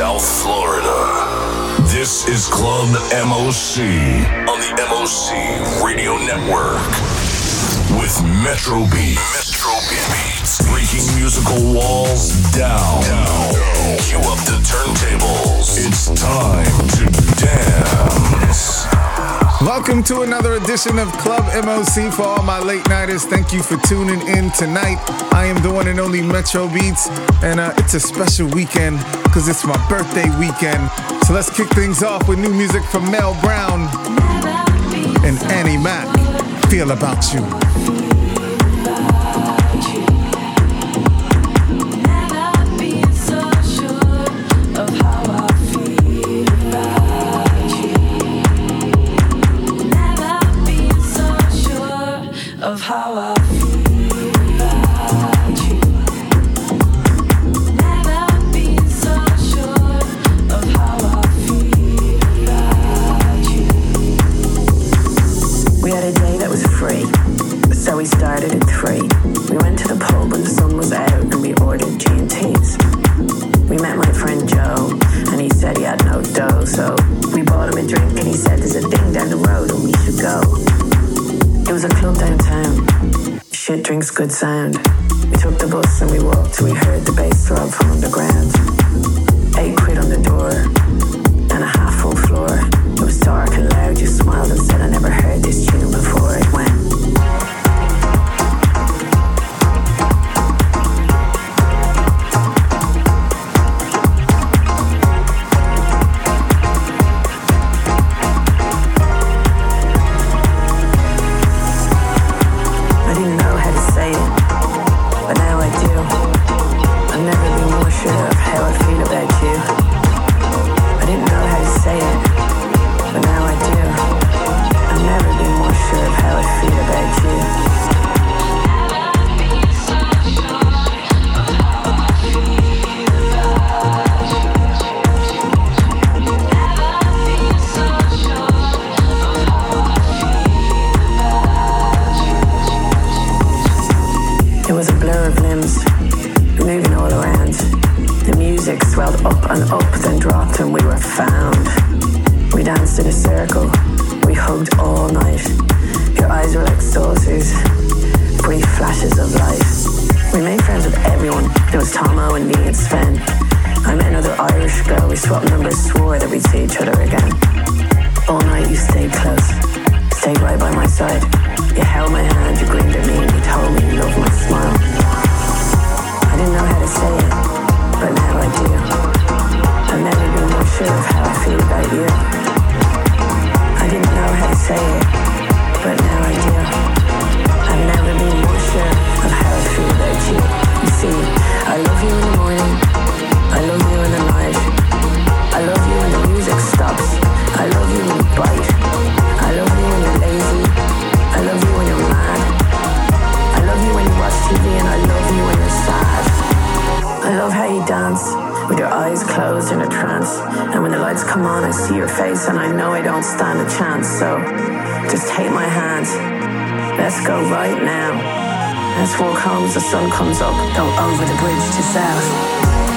South Florida. This is Club MOC on the MOC Radio Network with Metro Beats. Metro Beats. Breaking musical walls down. down. Cue up the turntables. It's time to dance. Welcome to another edition of Club MOC for all my late nighters. Thank you for tuning in tonight. I am the one and only Metro Beats, and uh, it's a special weekend because it's my birthday weekend. So let's kick things off with new music from Mel Brown and Annie Mac. Feel about you. Good sound. I don't stand a chance. So just take my hand. Let's go right now. Let's walk home as the sun comes up. Go over the bridge to south.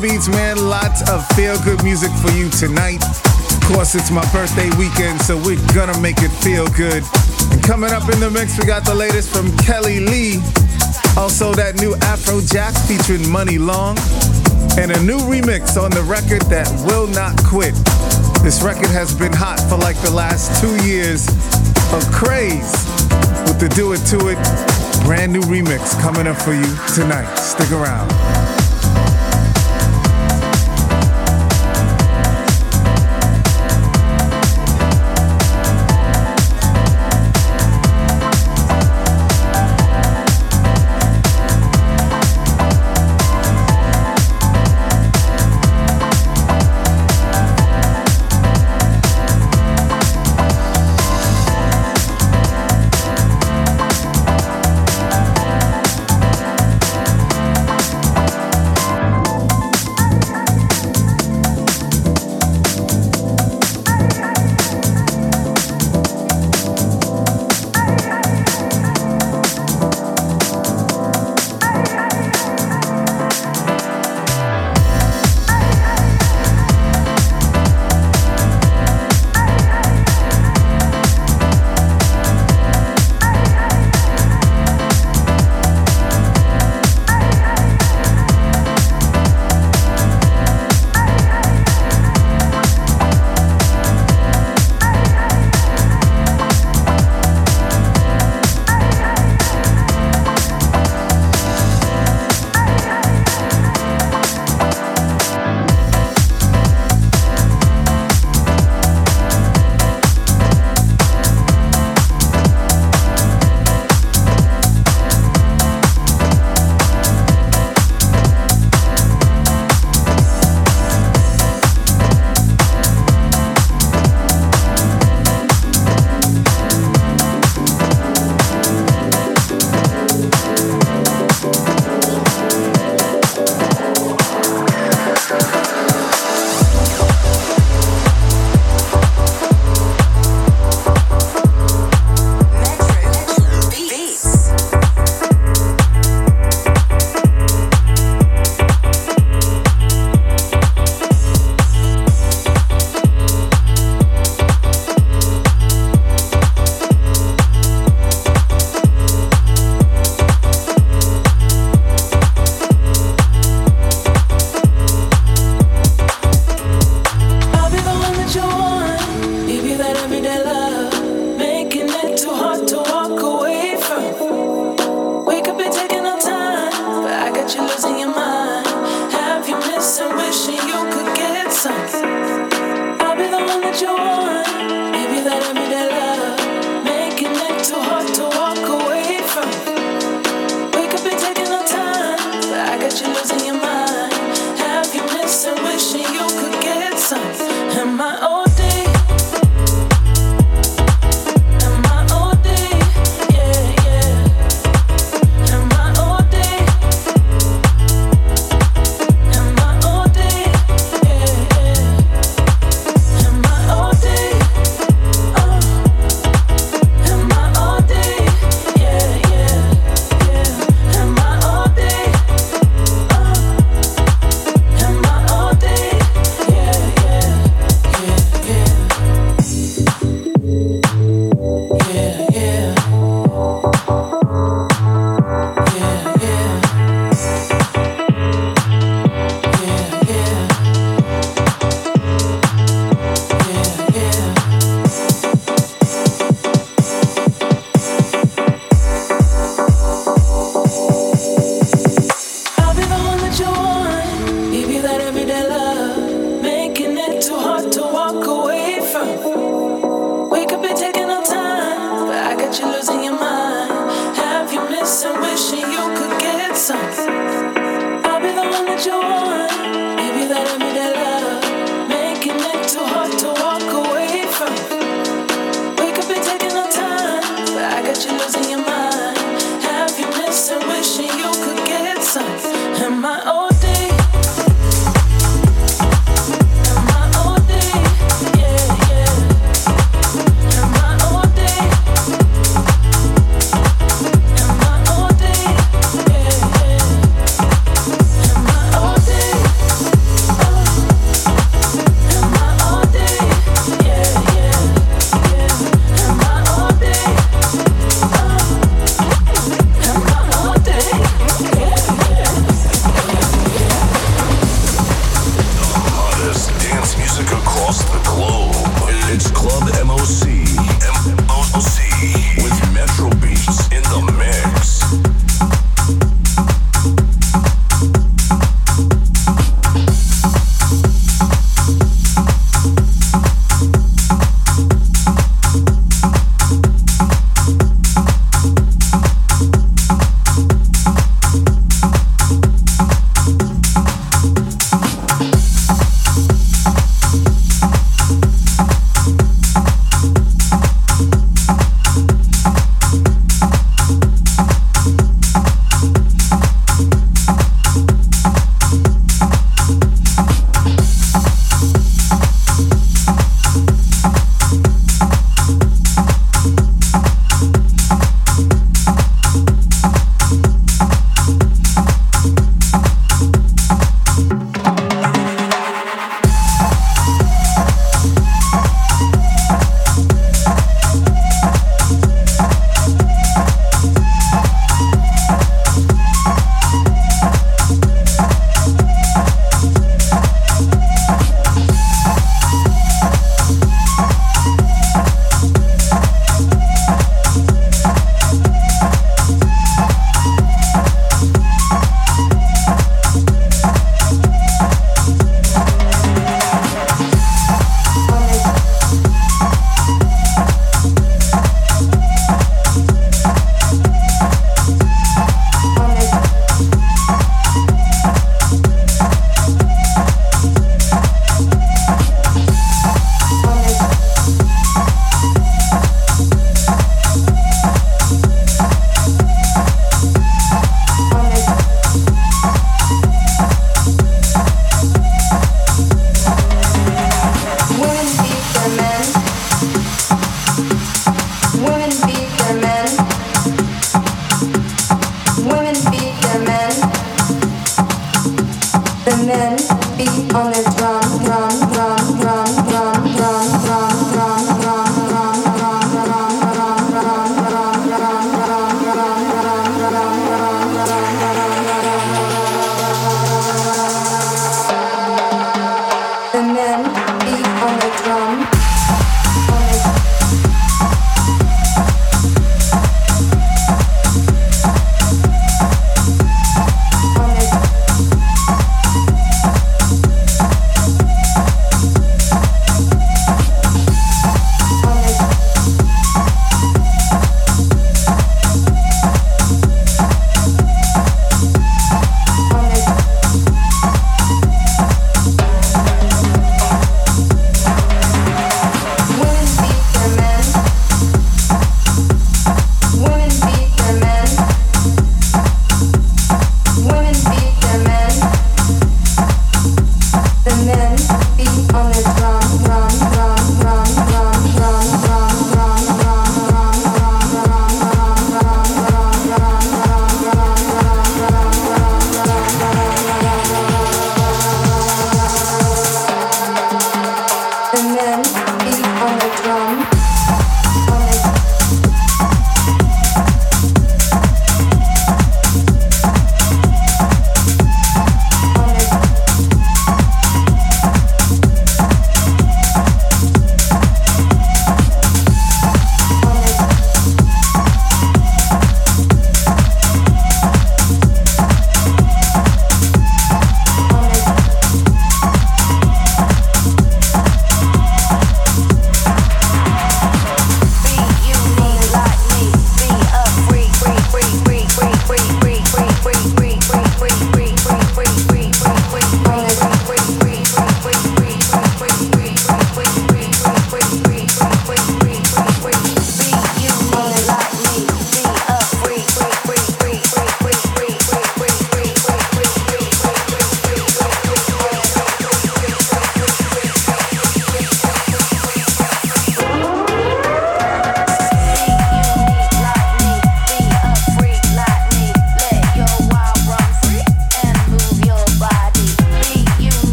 Beats, man. Lots of feel good music for you tonight. Of course, it's my birthday weekend, so we're gonna make it feel good. And coming up in the mix, we got the latest from Kelly Lee. Also, that new Afrojack featuring Money Long. And a new remix on the record that will not quit. This record has been hot for like the last two years Acraze with the Do It To It brand new remix coming up for you tonight. Stick around.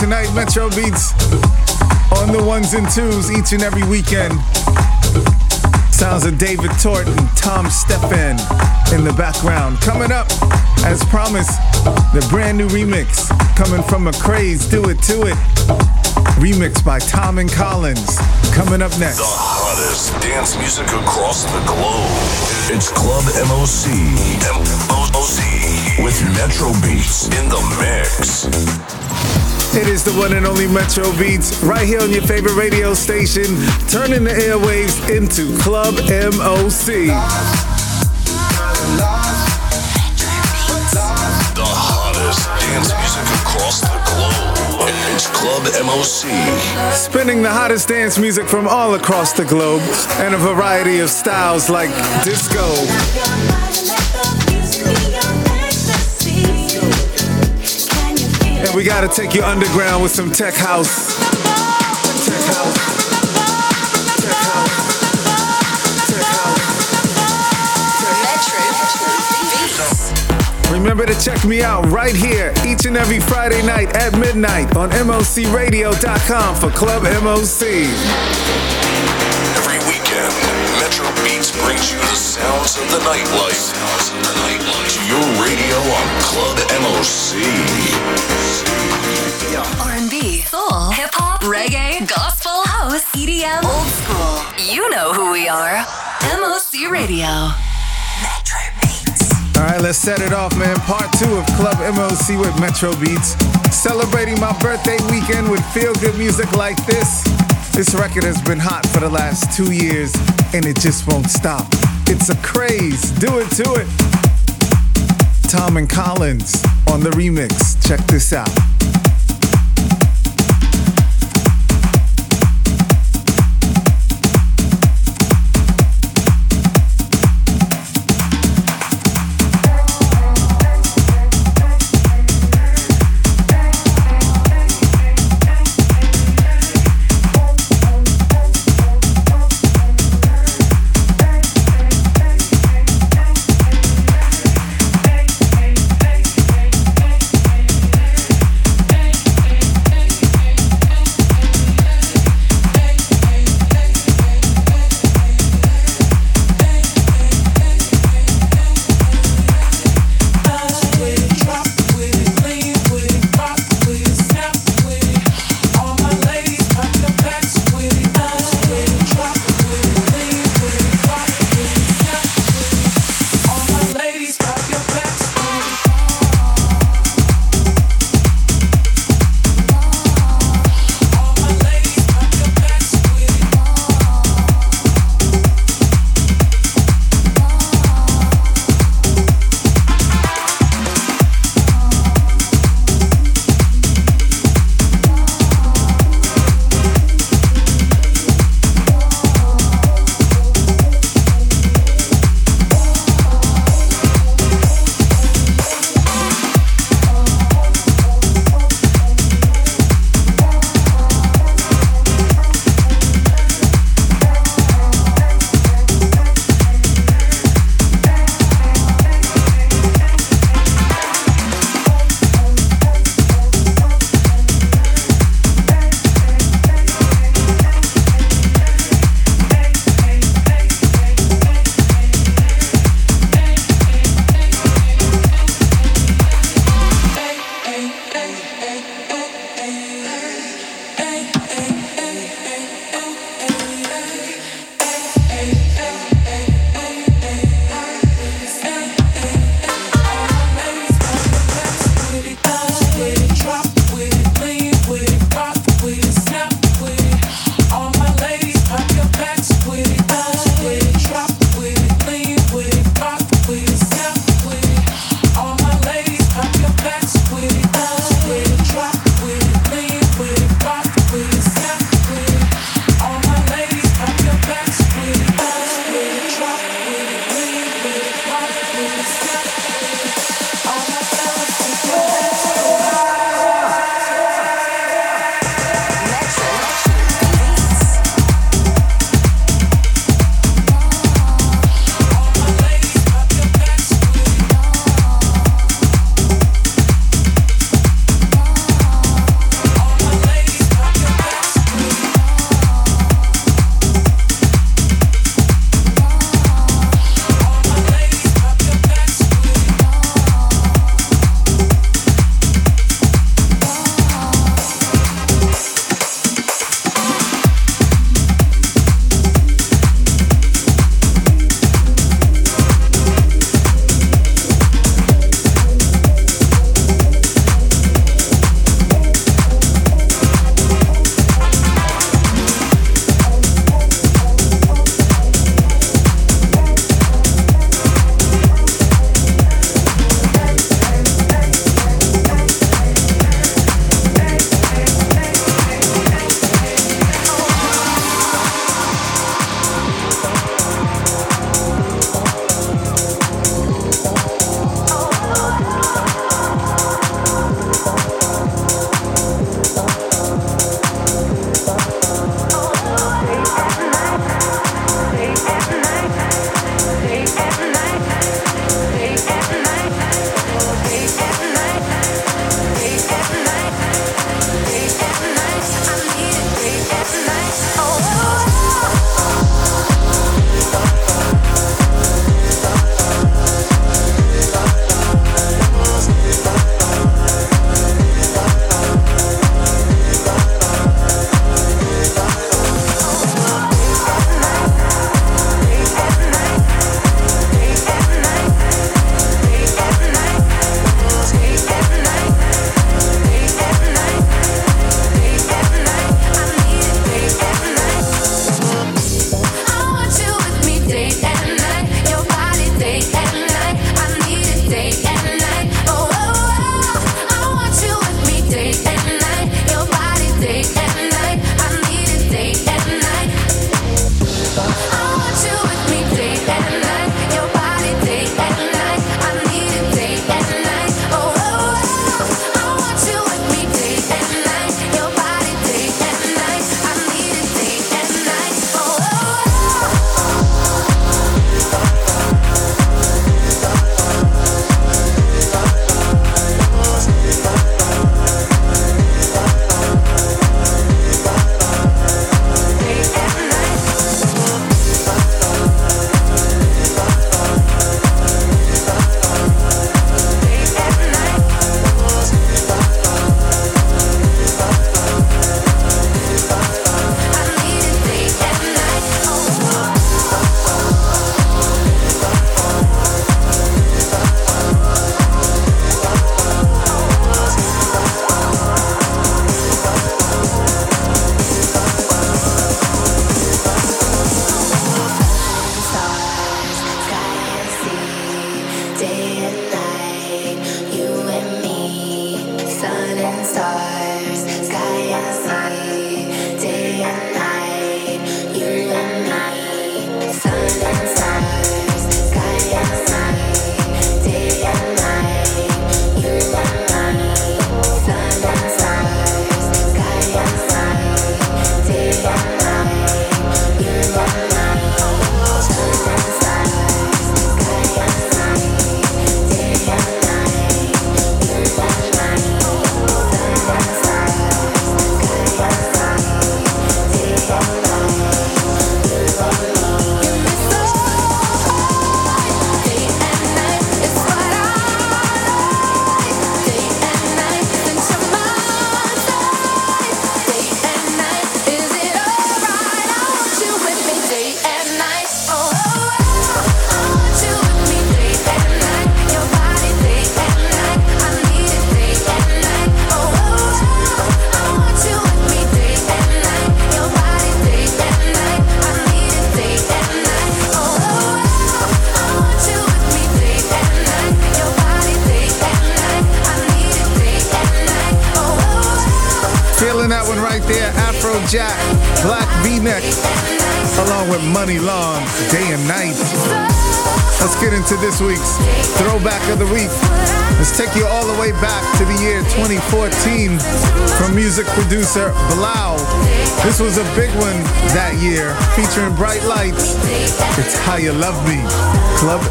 Tonight, Metro Beats on the ones and twos each and every weekend. Sounds of David Tort and Tom Stephan in the background. Coming up, as promised, the brand new remix coming from Acraze, Do It To It. Remix by Tom and Collins. Coming up next. The hottest dance music across the globe. It's Club MOC. MOC with Metro Beats in the mix. It is the one and only Metro Beats right here on your favorite radio station, turning the airwaves into Club MOC. The hottest dance music across the globe. It's Club MOC. Spinning the hottest dance music from all across the globe and a variety of styles like disco, we gotta take you underground with some. Tech house. Tech house. Remember to check me out right here each and every Friday night at midnight on MOCRadio.com for Club MOC. Every weekend, Metro Beats brings you the sounds of the nightlife. Sounds of the nightlife. To your radio on Club MOC. R&B, soul, hip hop, reggae, gospel, house, EDM, old school. You know who we are. MOC Radio. Metro Beats. All right, let's set it off, man. Part two of Club MOC with Metro Beats. Celebrating my birthday weekend with feel good music like this. This record has been hot for the last two years and it just won't stop. It's Acraze. Do it to it. Tom and Collins on the remix. Check this out.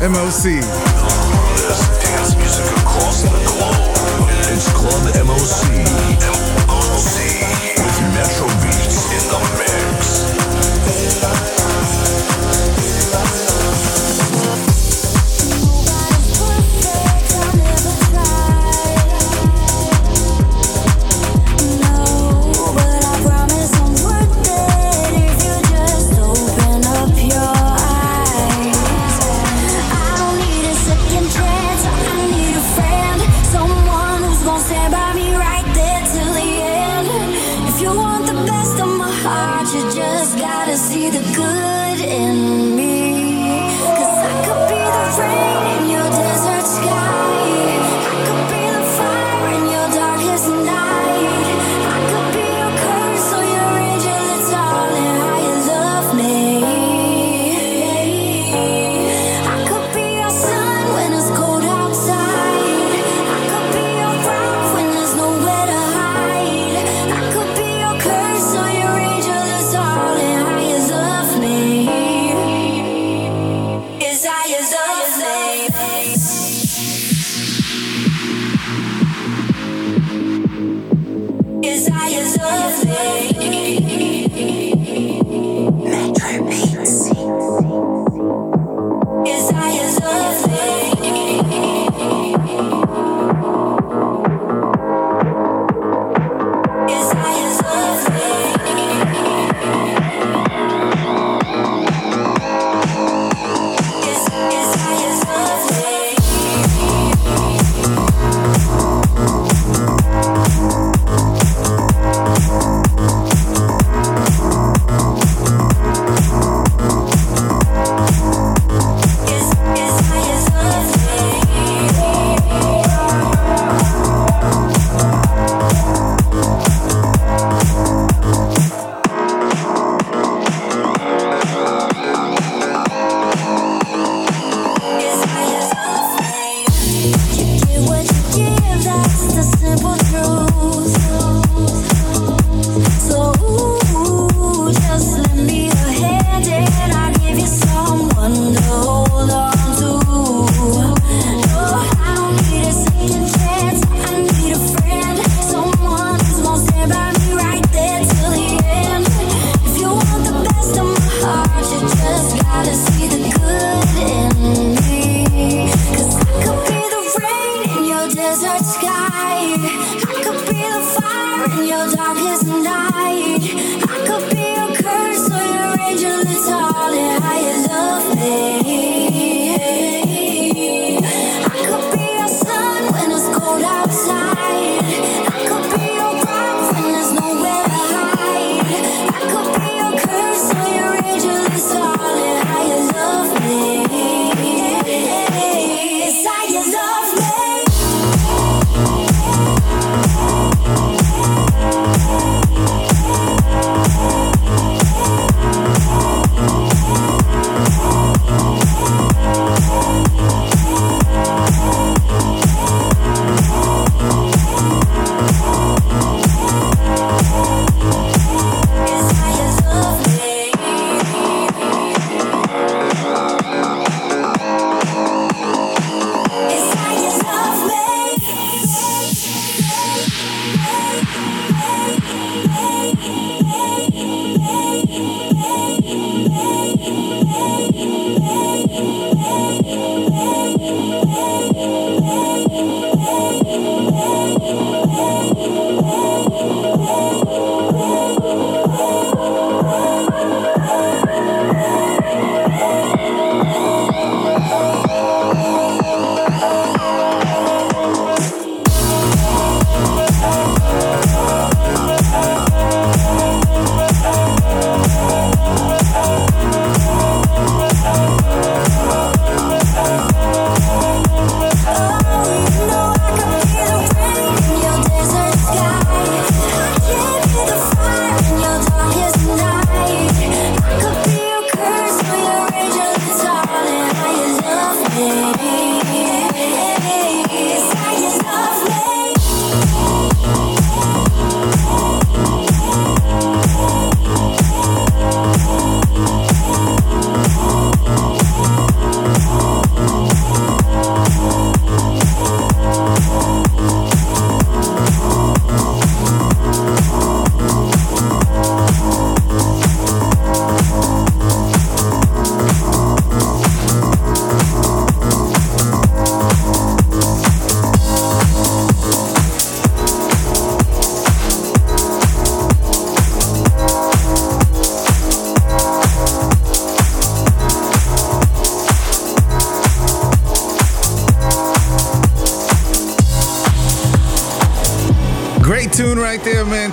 MOC.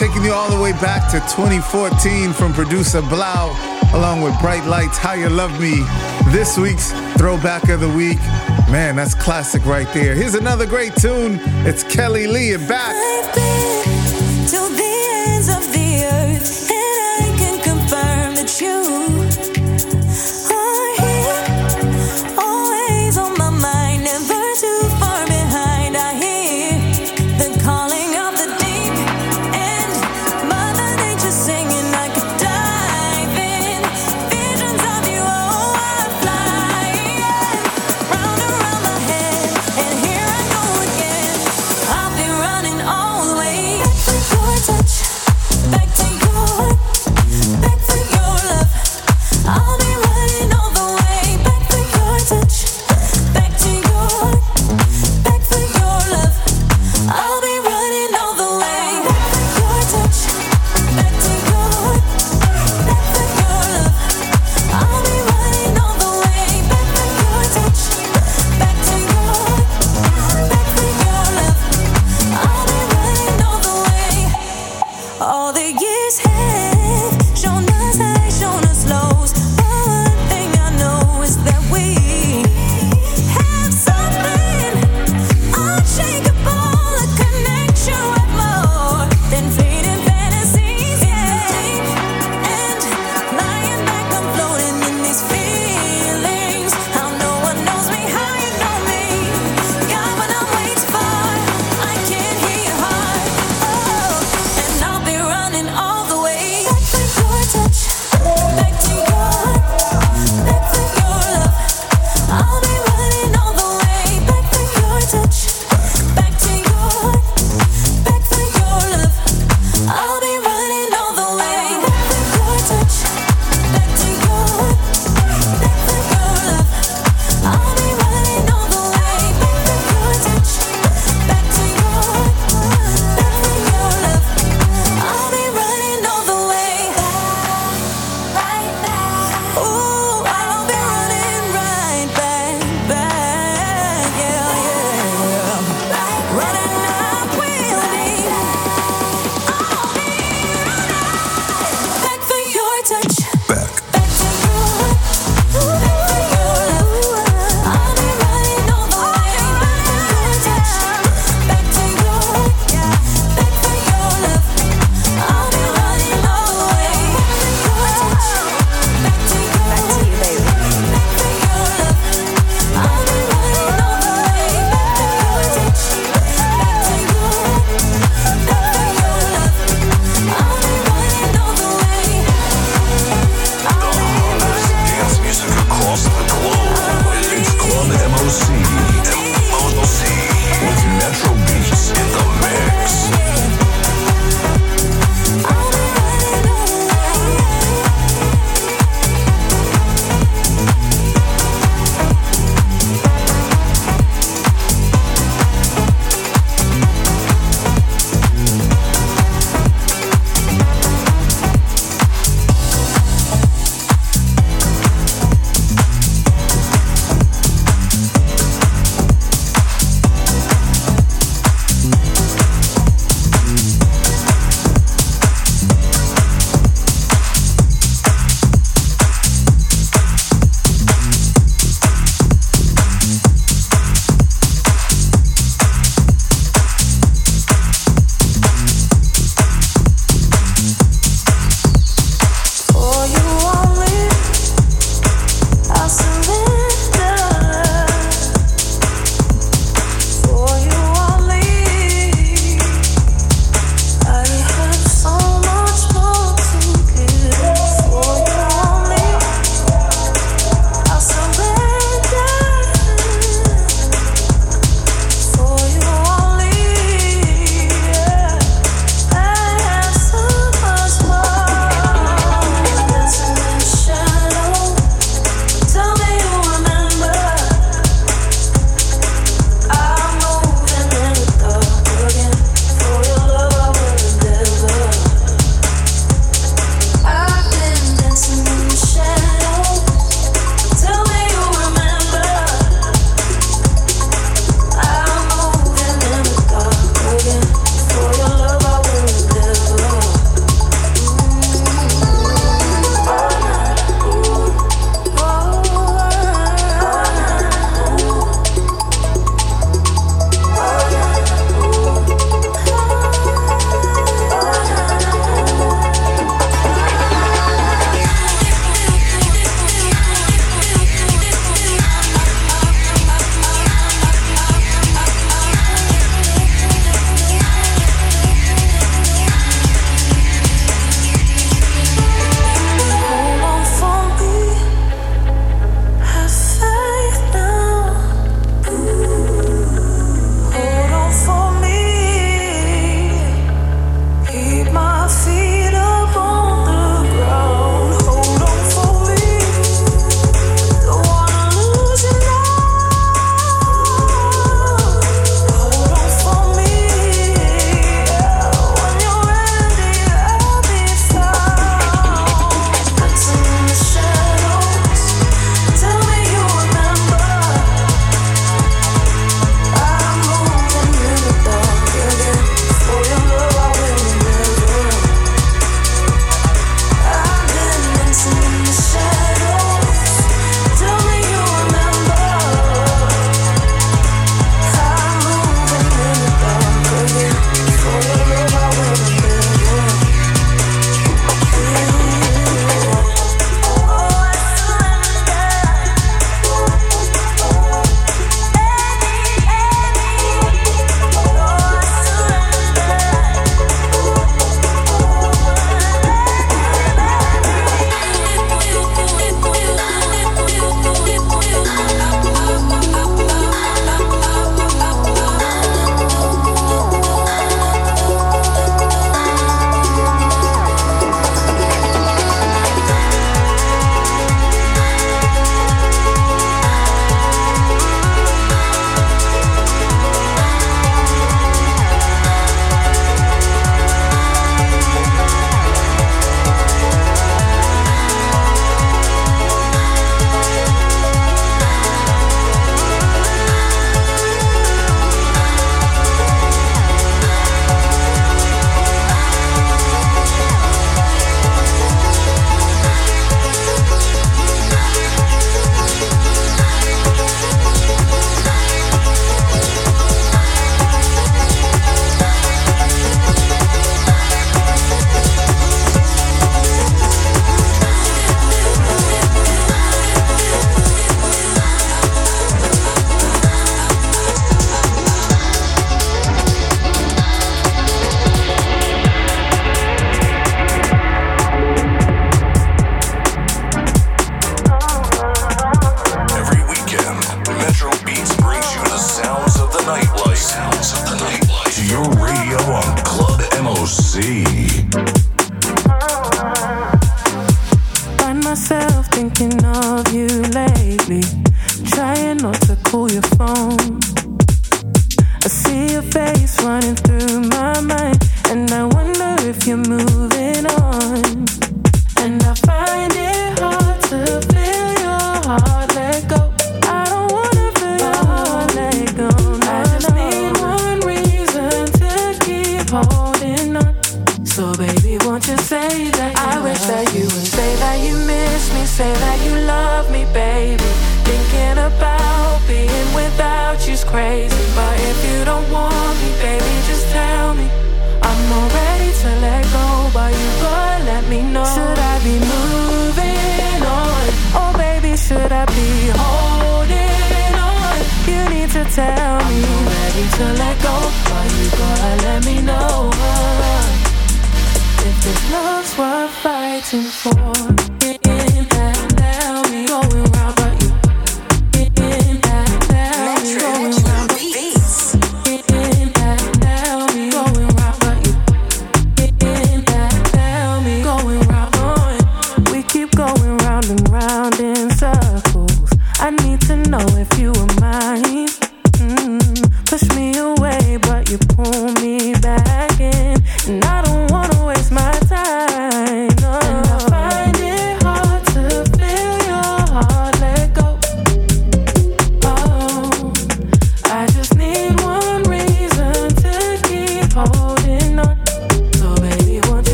Taking you all the way back to 2014 from producer 3LAU, along with Bright Lights, How You Love Me. This week's Throwback of the Week. Man, that's classic right there. Here's another great tune. It's Kelly Lee and back.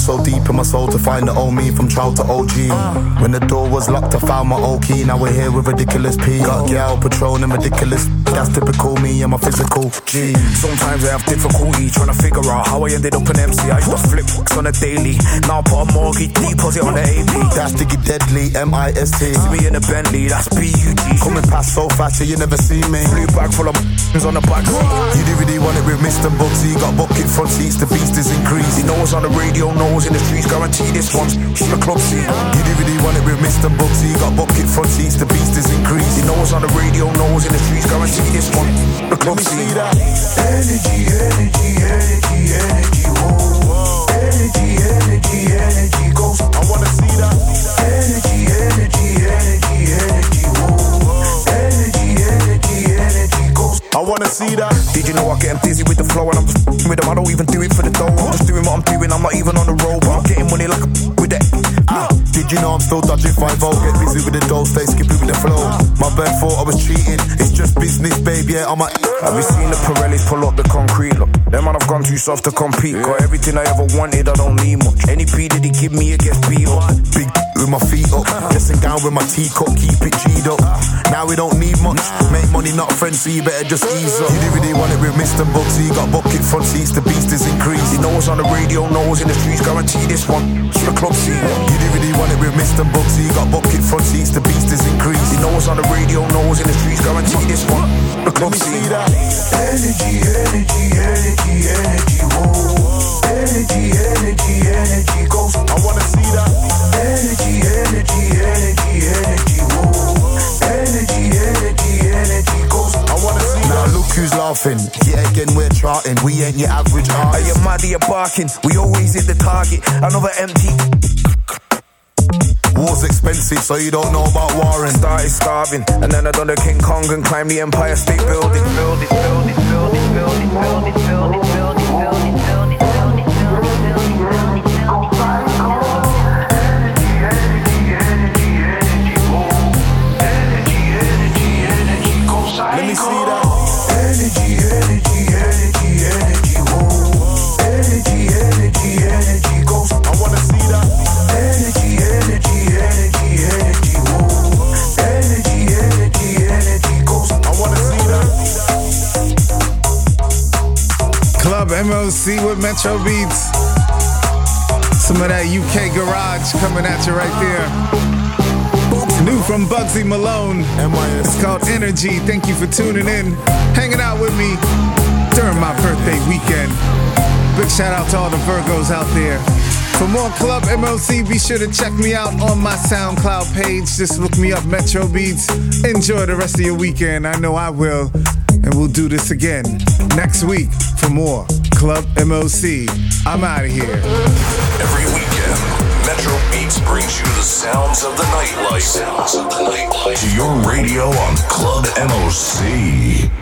searched so deep in my soul to find the old me from child to OG. When the door was locked, I found my old key. Now we're here with ridiculous P. Got gal patrolling ridiculous Sometimes I have difficulty trying to figure out how I ended up in MC. I used to flip books on a daily. Now I put a mortgage deposit on the AP. That's Diggy Deadly, M-I-S-T. See me in a Bentley, that's B-U-G. Coming past so fast, so you never see me. Blue bag full of on the back seat. You DVD want it with Mr. Bugsy. Got bucket front seats, the beast is increased. He knows on the radio, knows in the streets. Guarantee this one's the club scene. You DVD want it with Mr. Bugsy. Got bucket front seats, the beast is increased. He knows on the radio, knows in the streets. Guarantee this one the club scene. Energy, energy, energy, energy, whoa. Energy, energy, energy goes. I wanna see that. Energy, energy, energy, energy, whoa. Energy, energy, energy goes. I wanna see that. Did you know I get dizzy with the flow and I'm just with them? I don't even do it for the dough. I'm just doing what I'm doing. I'm not even on the road, but I'm getting money like a with that. Ah, did you know I'm still dodging 5 Get busy with the dough, stay skippy with the flow. My bad thought I was cheating. It's just business, baby. Yeah, I'm a. Have you seen the Pirellis pull up the concrete? Look, them man have gone too soft to compete. Got everything I ever wanted, I don't need much. Any P that he give me, it gets beat up. Big with my feet up, dressing down with my teacup, keep it cheed up. Now we don't need much, make money not friends, so you better just ease up. You do really want it with Mr. Bugsy, got bucket front seats, the beast is increased. He knows on the radio, knows in the streets, guarantee this one. It's the club scene. You really want it with Mr. Bugsy, got bucket front seats, the beast is increased. He knows on the radio, knows in the streets, guarantee this one. The club scene. Energy, energy, energy, energy, whoa. Energy, energy, energy goes. I wanna see that. Energy, energy, energy, energy, whoa. Energy, energy, energy goes. I wanna see now that. look who's laughing. Yeah, again we're charting. We ain't your average artist. Are you mad? You're barking. We always hit the target. Another empty. War's expensive, so you don't know about warring. Started starving, and then I done the King Kong and climbed the Empire State building, building, building, Metro Beats. Some of that UK garage coming at you right there. New from Bugsy Malone. It's called Energy. Thank you for tuning in, hanging out with me during my birthday weekend. Big shout out to all the Virgos out there. For more Club MOC, be sure to check me out on my SoundCloud page. Just look me up, Metro Beats. Enjoy the rest of your weekend. I know I will. And we'll do this again next week for more Club MOC. I'm out of here. Every weekend, Metro Beats brings you the sounds of the nightlife. Sounds of the nightlife. To your radio on Club MOC.